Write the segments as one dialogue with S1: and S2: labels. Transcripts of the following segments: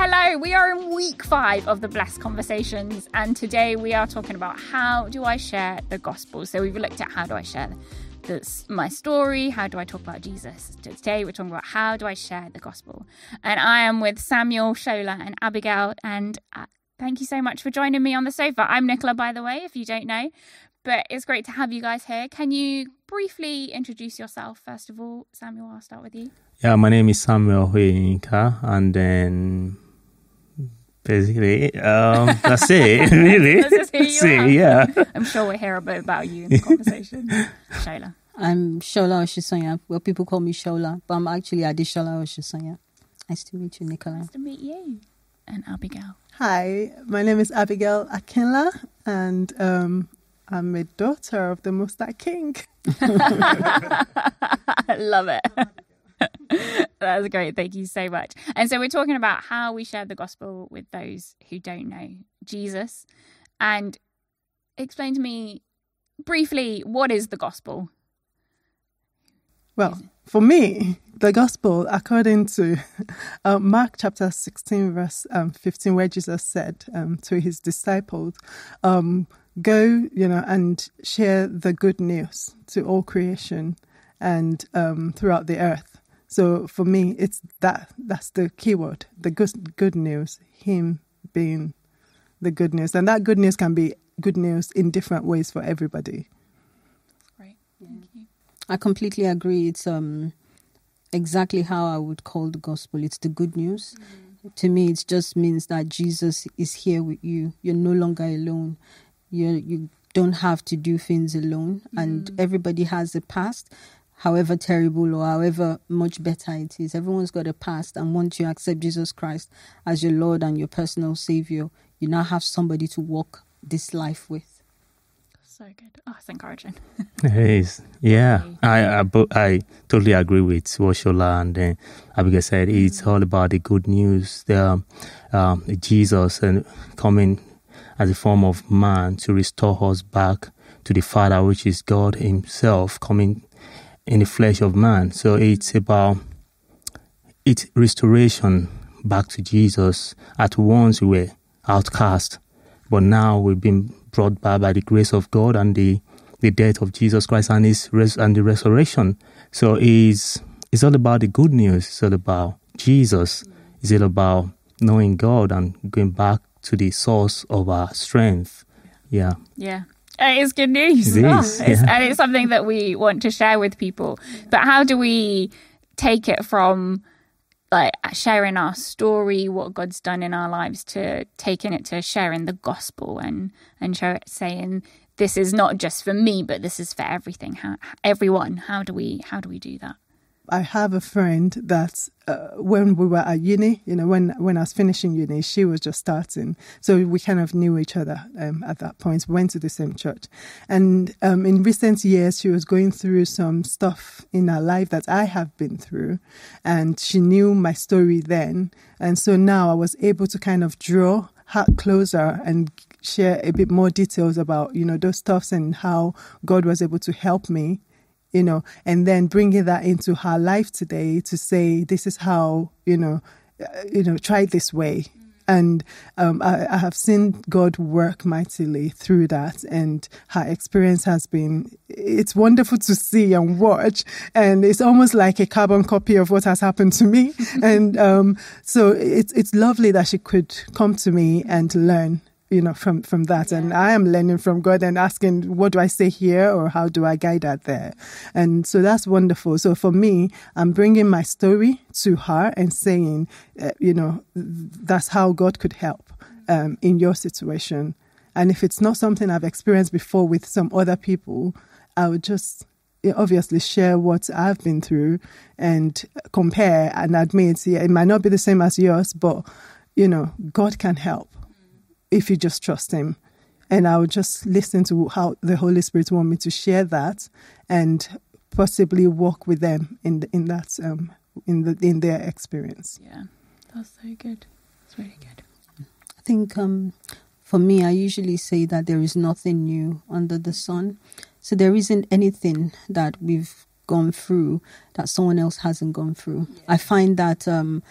S1: Hello, we are in week five of the Blessed Conversations, and today we are talking about how do I share the gospel. So we've looked at how do I share this, my story, how do I talk about Jesus. Today we're talking about how do I share the gospel, and I am with Samuel, Shola, and Abigail. And uh, thank you so much for joining me on the sofa. I'm Nicola, by the way, if you don't know, but it's great to have you guys here. Can you briefly introduce yourself first of all, Samuel? I'll start with you.
S2: Yeah, my name is Samuel Huinka, and then basically, um, that's it, really.
S1: That's just who you
S2: That's it,
S1: are.
S2: yeah.
S1: I'm sure we'll hear a bit about you in the conversation. Shola.
S3: I'm Shola Oshisanya. Well, people call me Shola, but I'm actually Adishola Oshisanya. Nice to meet you, Nicola.
S1: Nice to meet you. And Abigail.
S4: Hi, my name is Abigail Akinla, and um, I'm a daughter of the Most High King.
S1: I love it. That's great. Thank you so much. And so we're talking about how we share the gospel with those who don't know Jesus. And explain to me briefly what is the gospel?
S4: Well, for me, the gospel, according to uh, Mark chapter 16, verse um, 15, where Jesus said um, to his disciples, um, Go, you know, and share the good news to all creation and um, throughout the earth. So for me, it's that that's the key word, the good, good news, Him being the good news. And that good news can be good news in different ways for everybody.
S1: Great. Thank you.
S3: I completely agree. It's um exactly how I would call the gospel. It's the good news. To me, it just means that Jesus is here with you. You're no longer alone. You you don't have to do things alone. And everybody has a past, however terrible or however much better it is. Everyone's got a past, and once you accept Jesus Christ as your Lord and your personal Savior, you now have somebody to walk this life with.
S1: So good. Oh, it's encouraging.
S2: It is. Yeah, I I, I totally agree with what Shola and uh, Abigail said. It's all about the good news. The um, um, Jesus and coming as a form of man to restore us back to the Father, which is God Himself, coming in the flesh of man. So it's about it's restoration back to Jesus. At once we were outcast, but now we've been brought back by the grace of God and the, the death of Jesus Christ and his res- and the resurrection. So it's it's all about the good news. It's all about Jesus. It's all about knowing God and going back to the source of our strength. Yeah.
S1: Yeah. It is good news.
S2: It
S1: Oh,
S2: is,
S1: it's-
S2: yeah.
S1: And it's something that we want to share with people. But how do we take it from like sharing our story, what God's done in our lives, to taking it to sharing the gospel and and show it, saying this is not just for me, but this is for everything, how, everyone. How do we how do we do that?
S4: I have a friend that uh, when we were at uni, you know, when when I was finishing uni, she was just starting, so we kind of knew each other um, at that point. We went to the same church, and um, in recent years, she was going through some stuff in her life that I have been through, and she knew my story then, and so now I was able to kind of draw her closer and share a bit more details about you know those stuffs and how God was able to help me you know, and then bringing that into her life today to say, this is how, you know, uh, you know, try this way. And um, I, I have seen God work mightily through that, and her experience has been. It's wonderful to see and watch, and it's almost like a carbon copy of what has happened to me. and um, so it's it's lovely that she could come to me and learn you know from from that. And i am learning from god and asking what do i say here or how do i guide that there? And so that's wonderful. So for me i'm bringing my story to her and saying uh, you know that's how god could help um, in your situation. And if it's not something i've experienced before with some other people i would just obviously share what I've been through and compare and admit, yeah, it might not be the same as yours, but you know, God can help if you just trust Him. And I would just listen to how the Holy Spirit want me to share that and possibly walk with them in the, in that um, in the in their experience.
S1: Yeah, that's so good. It's really good.
S3: I think um, for me, I usually say that there is nothing new under the sun. So there isn't anything that we've gone through that someone else hasn't gone through. I find that um,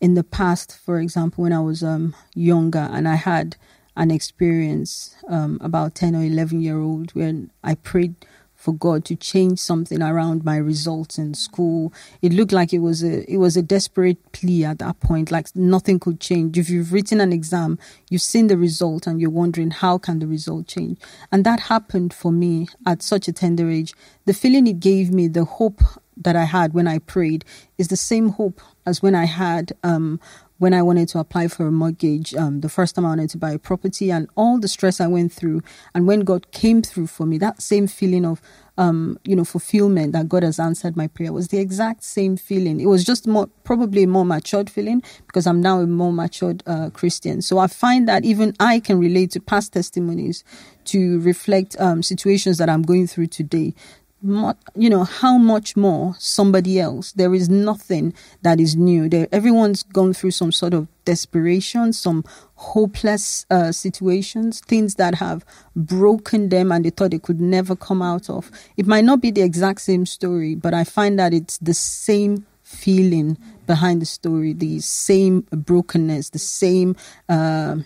S3: in the past, for example, when I was um, younger and I had an experience um, about 10 or 11 year old when I prayed for God to change something around my results in school. It looked like it was a it was a desperate plea at that point, like nothing could change. If you've written an exam, you've seen the result and you're wondering how can the result change. And that happened for me at such a tender age. The feeling it gave me, the hope that I had when I prayed is the same hope as when I had um, when I wanted to apply for a mortgage, um, the first time I wanted to buy a property, and all the stress I went through, and when God came through for me, that same feeling of, um, you know, fulfillment that God has answered my prayer was the exact same feeling. It was just more, probably a more matured feeling because I'm now a more matured uh, Christian. So I find that even I can relate to past testimonies to reflect um, situations that I'm going through today you know how much more somebody else? There is nothing that is new. There everyone's gone through some sort of desperation some hopeless uh, situations things that have broken them and they thought they could never come out of. It might not be the exact same story but i find that it's the same feeling behind the story the same brokenness the same uh,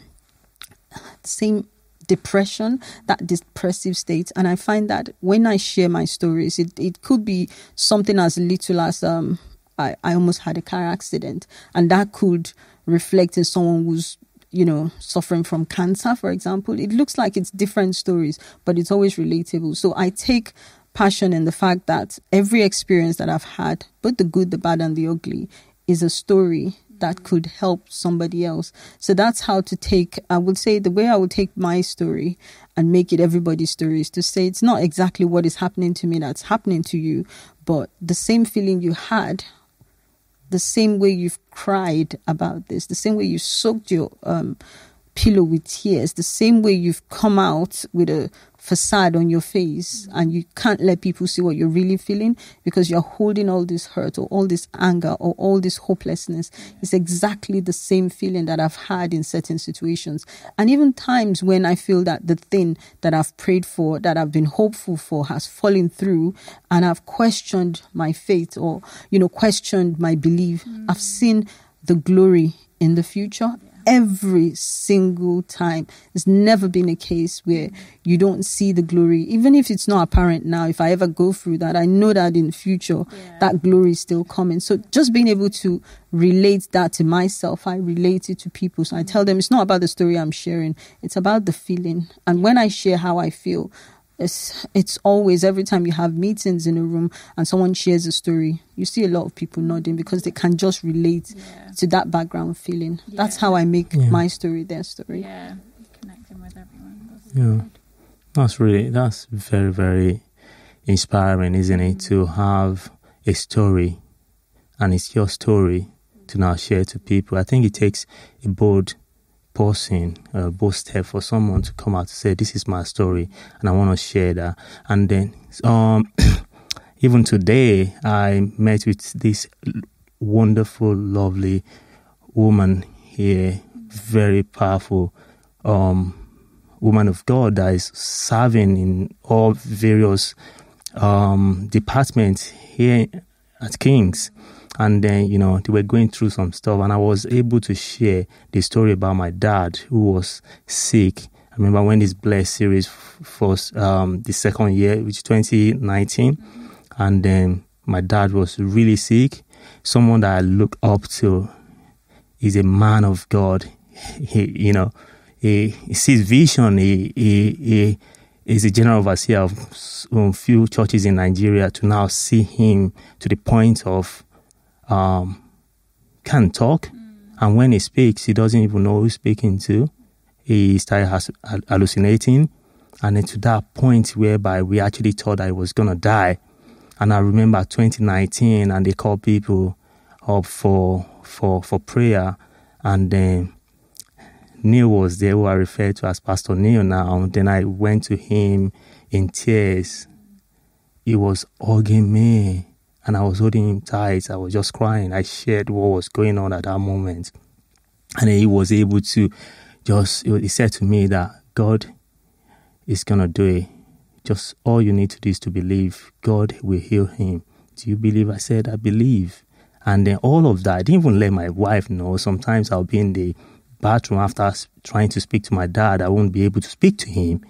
S3: same depression, that depressive state. And I find that when I share my stories, it, it could be something as little as um, I, I almost had a car accident, and that could reflect in someone who's you know, suffering from cancer, for example. It looks like it's different stories, but it's always relatable. So I take passion in the fact that every experience that I've had, both the good, the bad, and the ugly, is a story that could help somebody else. So that's how to take, I would say, the way I would take my story and make it everybody's story is to say it's not exactly what is happening to me that's happening to you, but the same feeling you had, the same way you've cried about this, the same way you soaked your um, pillow with tears, the same way you've come out with a facade on your face and you can't let people see what you're really feeling because you're holding all this hurt or all this anger or all this hopelessness. It's exactly the same feeling that I've had in certain situations. And even times when I feel that the thing that I've prayed for, that I've been hopeful for has fallen through and I've questioned my faith or, you know, questioned my belief, mm. I've seen the glory in the future every single time. There's never been a case where you don't see the glory, even if it's not apparent now. If I ever go through that, I know that in the future yeah. that glory is still coming. So just being able to relate that to myself, I relate it to people. So I tell them it's not about the story I'm sharing, it's about the feeling. And when I share how I feel, it's it's always every time you have meetings in a room and someone shares a story you see a lot of people nodding because they can just relate yeah. to that background feeling yeah. that's how i make yeah. my story their story
S1: yeah connecting with everyone that's
S2: yeah good. that's really that's very very inspiring isn't it mm. to have a story and it's your story to now share to people i think it takes a bold person, a bold step for someone to come out to say, "This is my story, and I want to share that." And then, um, even today, I met with this wonderful, lovely woman here, very powerful um, woman of God that is serving in all various um, departments here at King's and then you know they were going through some stuff. And i was able to share the story about my dad who was sick. I remember when this blessed series first um, the second year which 2019 and then my dad was really sick. Someone that i look up to is a man of god. He you know he, he sees vision. He, he, he is a general overseer of a um, few churches in Nigeria to now see him to the point of um, can't talk. Mm. And when he speaks, he doesn't even know who he's speaking to. He started hallucinating. And then to that point whereby we actually thought that he was going to die. And I remember 2019, and they called people up for, for, for prayer. And then Neil was there, who I refer to as Pastor Neil now. Then I went to him in tears. He was hugging me and I was holding him tight. I was just crying. I shared what was going on at that moment. And he was able to just, he said to me that God is going to do it. Just all you need to do is to believe God will heal him. Do you believe? I said, I believe. And then all of that, I didn't even let my wife know. Sometimes I'll be in the bathroom after trying to speak to my dad. I won't be able to speak to him.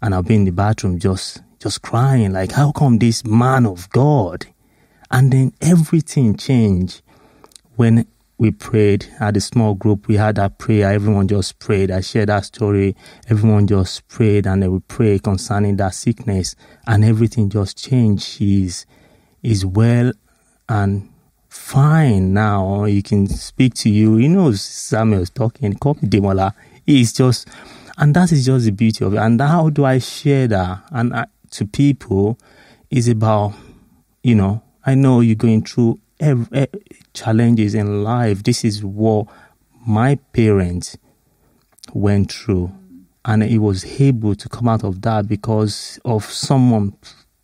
S2: And I'll be in the bathroom just, just crying, like, how come this man of God? And then everything changed when we prayed at a small group. We had that prayer. Everyone just prayed. I shared that story. Everyone just prayed and we prayed concerning that sickness and everything just changed. She's, is well and fine now. He can speak to you. He knows Samuel's talking. Call me Demola. He's just, and that is just the beauty of it. And how do I share that? And I, to people, is about, you know, I know you're going through ev eh, challenges in life. This is what my parents went through. And he was able to come out of that because of someone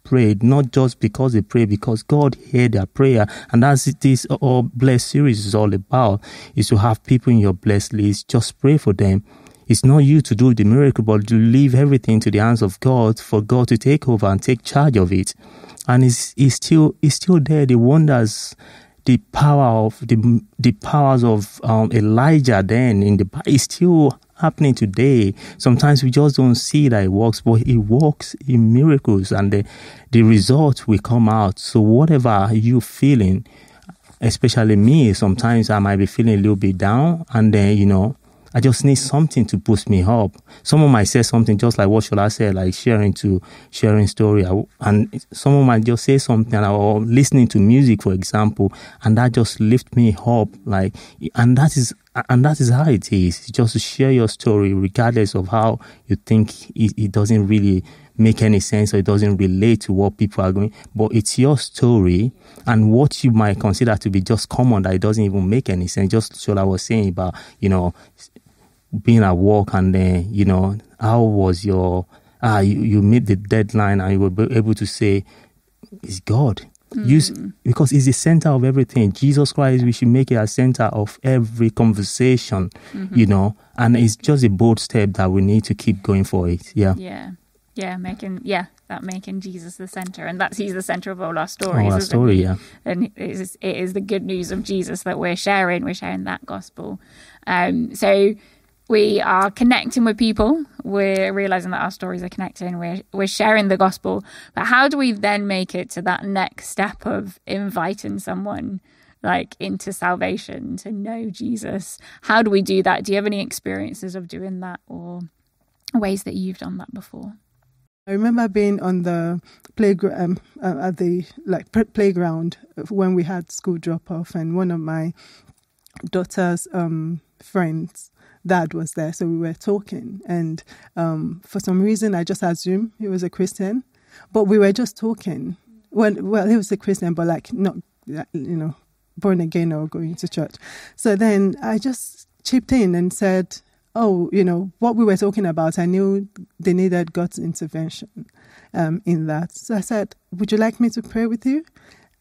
S2: prayed, not just because they prayed, because God heard their prayer. And that's this all blessed series is all about, is to have people in your blessed list, just pray for them. It's not you to do the miracle, but to leave everything to the hands of God for God to take over and take charge of it. And it's, it's still, it's still there. The wonders, the power of the, the powers of um, Elijah then in the, is still happening today. Sometimes we just don't see that it works, but it works in miracles and the, the result will come out. So whatever you feeling, especially me, sometimes I might be feeling a little bit down and then, you know, I just need something to boost me up. Someone might say something just like what should I say? like sharing to sharing story, and someone might just say something or listening to music, for example, and that just lift me up. Like, and that is and that is how it is. Just share your story, regardless of how you think it, it doesn't really make any sense or it doesn't relate to what people are going. But it's your story and what you might consider to be just common that it doesn't even make any sense. Just what I was saying about, you know, being at work and then, you know, how was your, ah, you, you meet the deadline and you were able to say, it's God. Use, because it's the center of everything. Jesus Christ, we should make it a center of every conversation, you know, and it's just a bold step that we need to keep going for it. Yeah.
S1: Yeah. Yeah, making yeah, that making Jesus the center, and that's he's the center of all our stories.
S2: All our story,
S1: he?
S2: yeah.
S1: And it is, it is the good news of Jesus that we're sharing. We're sharing that gospel. Um, so we are connecting with people. We're realizing that our stories are connecting. We're we're sharing the gospel. But how do we then make it to that next step of inviting someone? like into salvation to know Jesus. How do we do that? Do you have any experiences of doing that or ways that you've done that before?
S4: I remember being on the playground um, uh, at the like playground when we had school drop off, and one of my daughter's um, friends' dad was there, so we were talking, and um, for some reason I just assumed he was a Christian, but we were just talking. Well, well, he was a Christian, but like not you know born again or going to church. So then I just chipped in and said, oh, you know, what we were talking about, I knew they needed God's intervention um, in that. So I said, would you like me to pray with you?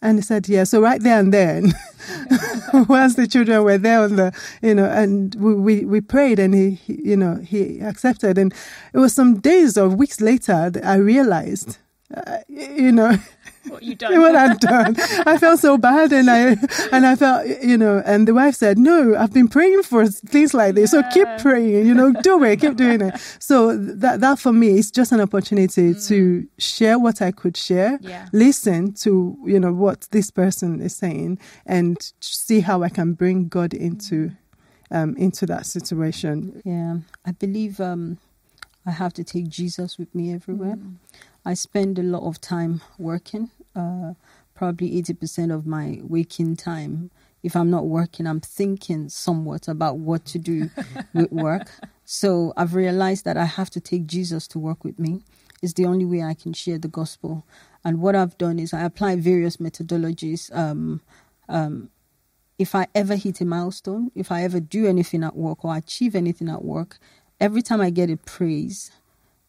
S4: And he said, yeah. So right there and then, once the children were there on the, you know, and we, we, prayed and he, he, you know, he accepted. And it was some days or weeks later that I realized, uh, you know,
S1: What you done?
S4: what I've done. I felt so bad, and I and I felt, you know. And the wife said, "No, I've been praying for things like this, so keep praying. You know, do it, keep doing it." So that that for me is just an opportunity to share what I could share,
S1: Yeah.
S4: listen to you know what this person is saying, and see how I can bring God into um, into that situation.
S3: Yeah, I believe um, I have to take Jesus with me everywhere. I spend a lot of time working, uh, probably 80% of my waking time. If I'm not working, I'm thinking somewhat about what to do with work. So I've realized that I have to take Jesus to work with me. It's the only way I can share the gospel. And what I've done is I apply various methodologies. Um, um, if I ever hit a milestone, if I ever do anything at work or achieve anything at work, every time I get a praise,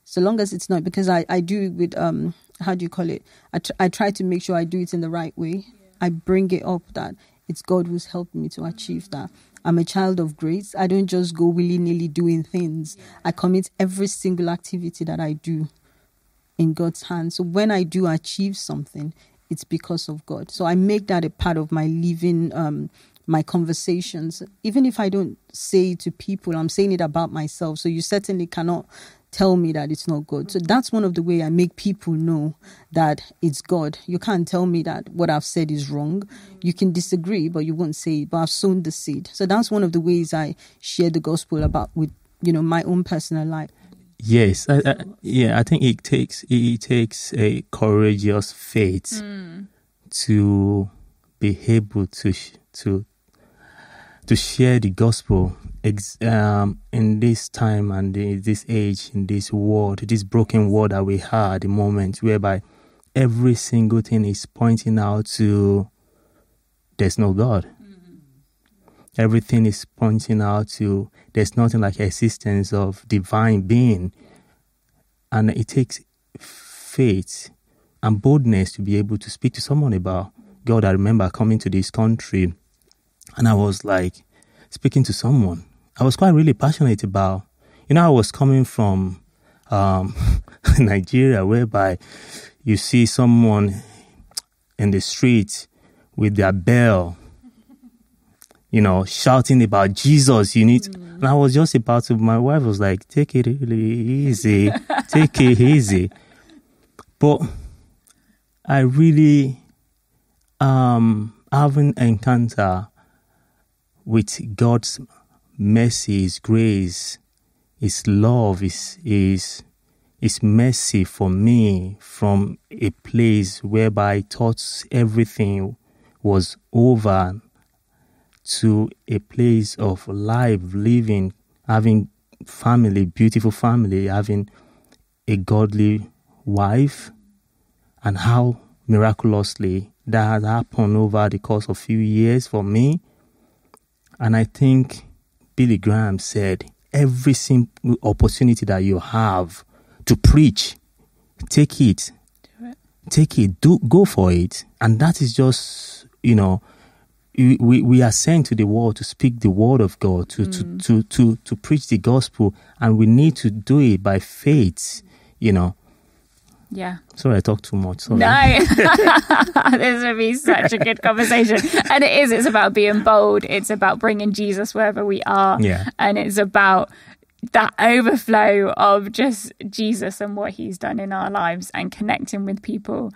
S3: so long as it's not because I, I do it with um how do you call it I, tr- I try to make sure I do it in the right way I bring it up that it's God who's helped me to achieve that I'm a child of grace I don't just go willy nilly doing things I commit every single activity that I do in God's hands so when I do achieve something it's because of God. So I make that a part of my living, um, my conversations. Even if I don't say to people, I'm saying it about myself. So you certainly cannot tell me that it's not God. So that's one of the way I make people know that it's God. You can't tell me that what I've said is wrong. You can disagree, but you won't say it. But I've sown the seed. So that's one of the ways I share the gospel about with you know my own personal life.
S2: Yes, I, I, yeah, I think it takes it takes a courageous faith
S1: Mm.
S2: to be able to to to share the gospel ex- um, in this time and in this age, in this world, this broken world that we at the moment, whereby every single thing is pointing out to there's no God. Everything is pointing out to there's nothing like existence of divine being, and it takes faith and boldness to be able to speak to someone about God. I remember coming to this country and I was like speaking to someone. I was quite really passionate about, you know, I was coming from um, Nigeria, whereby you see someone in the street with their bell, you know, shouting about Jesus. You need, and I was just about to. My wife was like, "Take it really easy, take it easy," but I really um have an encounter with God's mercy, His grace, His love, His His His mercy for me from a place whereby I thought everything was over to a place of life, living, having family, beautiful family, having a godly wife, and how miraculously that has happened over the course of few years for me. And I think Billy Graham said, every single opportunity that you have to preach, take it. Take it. Do go for it. And that is just, you know, we, we, are sent to the world to speak the word of God, to, to, mm. to, to, to preach the gospel, and we need to do it by faith, you know.
S1: Yeah.
S2: Sorry, I talked too much. Sorry.
S1: No, this would be such a good conversation. And it is, it's about being bold. It's about bringing Jesus wherever we are.
S2: Yeah.
S1: And it's about that overflow of just Jesus and what he's done in our lives and connecting with people.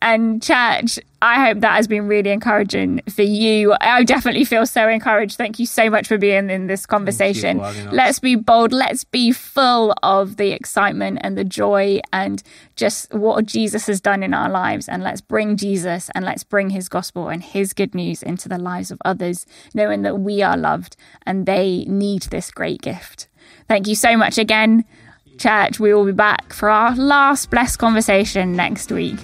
S1: And church, I hope that has been really encouraging for you. I definitely feel so encouraged. Thank you so much for being in this conversation.
S2: for having us.
S1: Let's be bold. Let's be full of the excitement and the joy and just what Jesus has done in our lives. And let's bring Jesus and let's bring his gospel and his good news into the lives of others, knowing that we are loved and they need this great gift. Thank you so much again, church. We will be back for our last blessed conversation next week.